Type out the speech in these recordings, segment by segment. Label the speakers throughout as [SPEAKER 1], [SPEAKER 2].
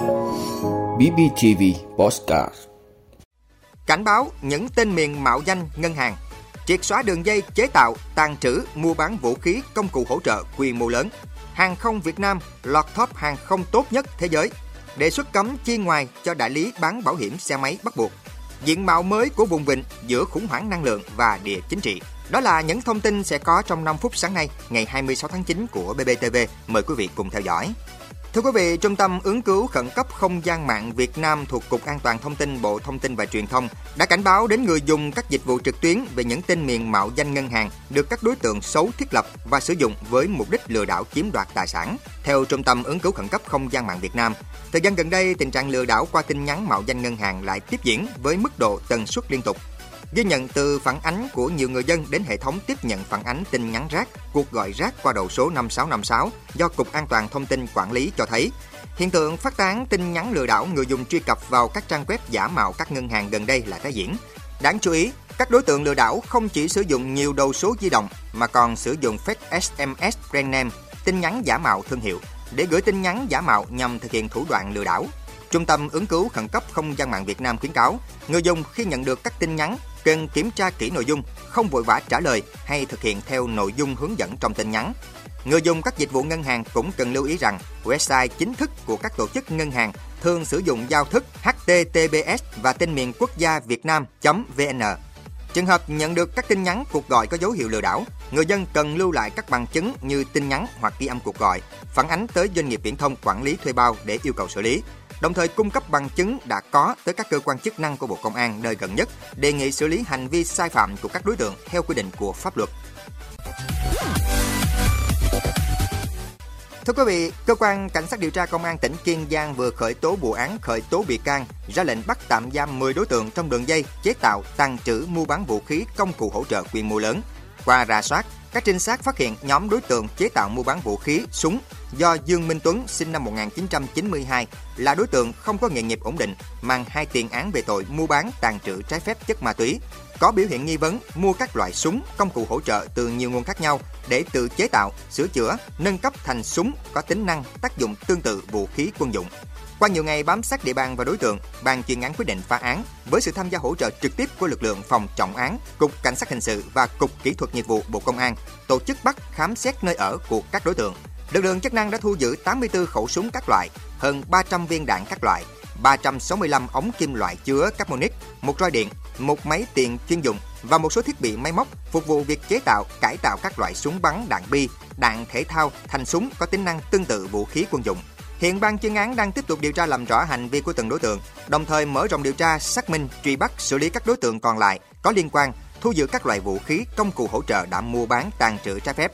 [SPEAKER 1] BBTV Postcard
[SPEAKER 2] Cảnh báo những tên miền mạo danh ngân hàng triệt xóa đường dây chế tạo, tàn trữ, mua bán vũ khí, công cụ hỗ trợ quy mô lớn. Hàng không Việt Nam lọt top hàng không tốt nhất thế giới. Đề xuất cấm chi ngoài cho đại lý bán bảo hiểm xe máy bắt buộc. Diện mạo mới của vùng vịnh giữa khủng hoảng năng lượng và địa chính trị. Đó là những thông tin sẽ có trong 5 phút sáng nay, ngày 26 tháng 9 của BBTV. Mời quý vị cùng theo dõi. Thưa quý vị, Trung tâm ứng cứu khẩn cấp không gian mạng Việt Nam thuộc Cục An toàn Thông tin Bộ Thông tin và Truyền thông đã cảnh báo đến người dùng các dịch vụ trực tuyến về những tên miền mạo danh ngân hàng được các đối tượng xấu thiết lập và sử dụng với mục đích lừa đảo chiếm đoạt tài sản. Theo Trung tâm ứng cứu khẩn cấp không gian mạng Việt Nam, thời gian gần đây tình trạng lừa đảo qua tin nhắn mạo danh ngân hàng lại tiếp diễn với mức độ tần suất liên tục Ghi nhận từ phản ánh của nhiều người dân đến hệ thống tiếp nhận phản ánh tin nhắn rác, cuộc gọi rác qua đầu số 5656 do Cục An toàn Thông tin quản lý cho thấy, hiện tượng phát tán tin nhắn lừa đảo người dùng truy cập vào các trang web giả mạo các ngân hàng gần đây là tái diễn. Đáng chú ý, các đối tượng lừa đảo không chỉ sử dụng nhiều đầu số di động mà còn sử dụng fake SMS brand name, tin nhắn giả mạo thương hiệu để gửi tin nhắn giả mạo nhằm thực hiện thủ đoạn lừa đảo. Trung tâm ứng cứu khẩn cấp không gian mạng Việt Nam khuyến cáo người dùng khi nhận được các tin nhắn cần kiểm tra kỹ nội dung, không vội vã trả lời hay thực hiện theo nội dung hướng dẫn trong tin nhắn. Người dùng các dịch vụ ngân hàng cũng cần lưu ý rằng website chính thức của các tổ chức ngân hàng thường sử dụng giao thức HTTPS và tên miền quốc gia Việt Nam.vn. Trường hợp nhận được các tin nhắn cuộc gọi có dấu hiệu lừa đảo, người dân cần lưu lại các bằng chứng như tin nhắn hoặc ghi âm cuộc gọi, phản ánh tới doanh nghiệp viễn thông quản lý thuê bao để yêu cầu xử lý đồng thời cung cấp bằng chứng đã có tới các cơ quan chức năng của Bộ Công an nơi gần nhất, đề nghị xử lý hành vi sai phạm của các đối tượng theo quy định của pháp luật. Thưa quý vị, cơ quan cảnh sát điều tra công an tỉnh Kiên Giang vừa khởi tố vụ án khởi tố bị can, ra lệnh bắt tạm giam 10 đối tượng trong đường dây chế tạo, tàng trữ, mua bán vũ khí, công cụ hỗ trợ quy mô lớn. Qua rà soát, các trinh sát phát hiện nhóm đối tượng chế tạo mua bán vũ khí, súng do Dương Minh Tuấn sinh năm 1992 là đối tượng không có nghề nghiệp ổn định, mang hai tiền án về tội mua bán tàn trữ trái phép chất ma túy, có biểu hiện nghi vấn mua các loại súng, công cụ hỗ trợ từ nhiều nguồn khác nhau để tự chế tạo, sửa chữa, nâng cấp thành súng có tính năng, tác dụng tương tự vũ khí quân dụng. Qua nhiều ngày bám sát địa bàn và đối tượng, ban chuyên án quyết định phá án với sự tham gia hỗ trợ trực tiếp của lực lượng phòng trọng án, cục cảnh sát hình sự và cục kỹ thuật nghiệp vụ Bộ Công an tổ chức bắt khám xét nơi ở của các đối tượng. Lực lượng chức năng đã thu giữ 84 khẩu súng các loại, hơn 300 viên đạn các loại, 365 ống kim loại chứa carbonic, một roi điện, một máy tiền chuyên dụng và một số thiết bị máy móc phục vụ việc chế tạo, cải tạo các loại súng bắn đạn bi, đạn thể thao thành súng có tính năng tương tự vũ khí quân dụng. Hiện ban chuyên án đang tiếp tục điều tra làm rõ hành vi của từng đối tượng, đồng thời mở rộng điều tra, xác minh, truy bắt, xử lý các đối tượng còn lại có liên quan, thu giữ các loại vũ khí, công cụ hỗ trợ đã mua bán tàn trữ trái phép.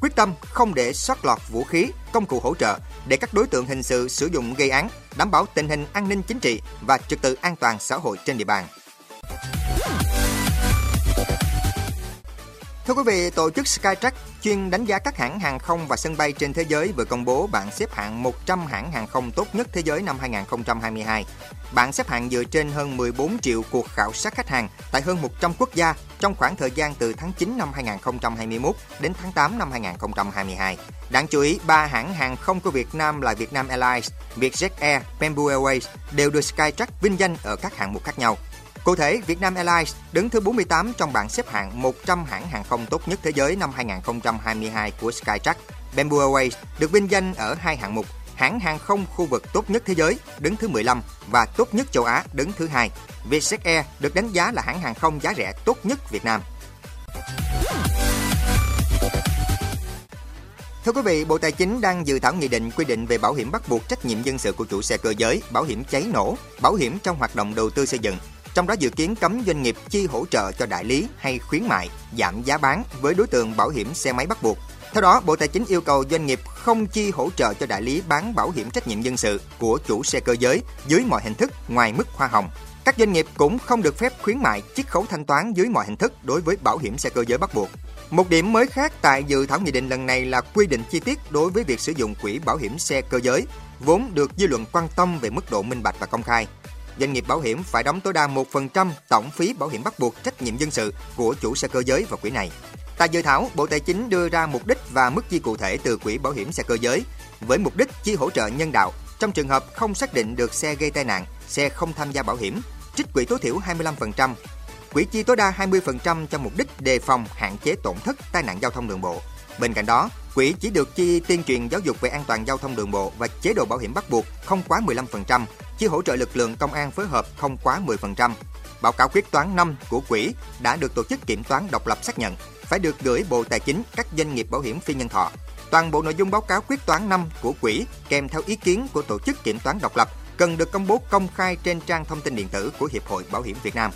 [SPEAKER 2] Quyết tâm không để sót lọt vũ khí, công cụ hỗ trợ để các đối tượng hình sự sử dụng gây án, đảm bảo tình hình an ninh chính trị và trật tự an toàn xã hội trên địa bàn. Thưa quý vị, tổ chức Skytrack chuyên đánh giá các hãng hàng không và sân bay trên thế giới vừa công bố bảng xếp hạng 100 hãng hàng không tốt nhất thế giới năm 2022. Bảng xếp hạng dựa trên hơn 14 triệu cuộc khảo sát khách hàng tại hơn 100 quốc gia trong khoảng thời gian từ tháng 9 năm 2021 đến tháng 8 năm 2022. Đáng chú ý, ba hãng hàng không của Việt Nam là Vietnam Airlines, Vietjet Air, Bamboo Airways đều được Skytrack vinh danh ở các hạng mục khác nhau. Cụ thể, Vietnam Airlines đứng thứ 48 trong bảng xếp hạng 100 hãng hàng không tốt nhất thế giới năm 2022 của Skytrack. Bamboo Airways được vinh danh ở hai hạng mục hãng hàng không khu vực tốt nhất thế giới đứng thứ 15 và tốt nhất châu Á đứng thứ hai. Vietjet Air được đánh giá là hãng hàng không giá rẻ tốt nhất Việt Nam. Thưa quý vị, Bộ Tài chính đang dự thảo nghị định quy định về bảo hiểm bắt buộc trách nhiệm dân sự của chủ xe cơ giới, bảo hiểm cháy nổ, bảo hiểm trong hoạt động đầu tư xây dựng, trong đó dự kiến cấm doanh nghiệp chi hỗ trợ cho đại lý hay khuyến mại, giảm giá bán với đối tượng bảo hiểm xe máy bắt buộc. Theo đó, Bộ Tài chính yêu cầu doanh nghiệp không chi hỗ trợ cho đại lý bán bảo hiểm trách nhiệm dân sự của chủ xe cơ giới dưới mọi hình thức ngoài mức hoa hồng. Các doanh nghiệp cũng không được phép khuyến mại chiết khấu thanh toán dưới mọi hình thức đối với bảo hiểm xe cơ giới bắt buộc. Một điểm mới khác tại dự thảo nghị định lần này là quy định chi tiết đối với việc sử dụng quỹ bảo hiểm xe cơ giới, vốn được dư luận quan tâm về mức độ minh bạch và công khai doanh nghiệp bảo hiểm phải đóng tối đa 1% tổng phí bảo hiểm bắt buộc trách nhiệm dân sự của chủ xe cơ giới vào quỹ này. Tại dự thảo, Bộ Tài chính đưa ra mục đích và mức chi cụ thể từ quỹ bảo hiểm xe cơ giới với mục đích chi hỗ trợ nhân đạo, Trong trường hợp không xác định được xe gây tai nạn, xe không tham gia bảo hiểm, trích quỹ tối thiểu 25%, quỹ chi tối đa 20% cho mục đích đề phòng hạn chế tổn thất tai nạn giao thông đường bộ. Bên cạnh đó, quỹ chỉ được chi tuyên truyền giáo dục về an toàn giao thông đường bộ và chế độ bảo hiểm bắt buộc không quá 15%, chi hỗ trợ lực lượng công an phối hợp không quá 10%. Báo cáo quyết toán năm của quỹ đã được tổ chức kiểm toán độc lập xác nhận, phải được gửi Bộ Tài chính các doanh nghiệp bảo hiểm phi nhân thọ. Toàn bộ nội dung báo cáo quyết toán năm của quỹ kèm theo ý kiến của tổ chức kiểm toán độc lập cần được công bố công khai trên trang thông tin điện tử của Hiệp hội Bảo hiểm Việt Nam.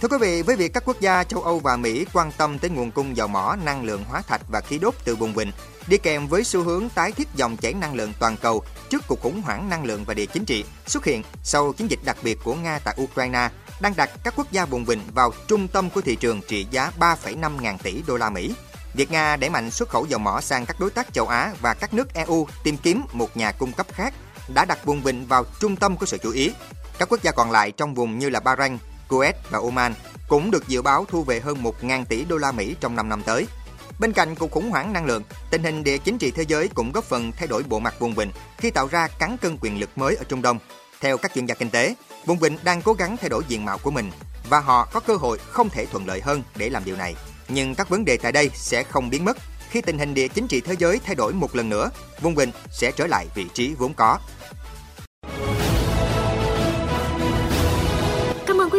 [SPEAKER 2] Thưa quý vị, với việc các quốc gia châu Âu và Mỹ quan tâm tới nguồn cung dầu mỏ, năng lượng hóa thạch và khí đốt từ vùng vịnh, đi kèm với xu hướng tái thiết dòng chảy năng lượng toàn cầu trước cuộc khủng hoảng năng lượng và địa chính trị xuất hiện sau chiến dịch đặc biệt của Nga tại Ukraine, đang đặt các quốc gia vùng vịnh vào trung tâm của thị trường trị giá 3,5 ngàn tỷ đô la Mỹ. Việc Nga đẩy mạnh xuất khẩu dầu mỏ sang các đối tác châu Á và các nước EU tìm kiếm một nhà cung cấp khác đã đặt vùng vịnh vào trung tâm của sự chú ý. Các quốc gia còn lại trong vùng như là Bahrain, Kuwait và Oman cũng được dự báo thu về hơn 1.000 tỷ đô la Mỹ trong 5 năm tới. Bên cạnh cuộc khủng hoảng năng lượng, tình hình địa chính trị thế giới cũng góp phần thay đổi bộ mặt vùng vịnh khi tạo ra cán cân quyền lực mới ở Trung Đông. Theo các chuyên gia kinh tế, vùng vịnh đang cố gắng thay đổi diện mạo của mình và họ có cơ hội không thể thuận lợi hơn để làm điều này. Nhưng các vấn đề tại đây sẽ không biến mất khi tình hình địa chính trị thế giới thay đổi một lần nữa, vùng vịnh sẽ trở lại vị trí vốn có.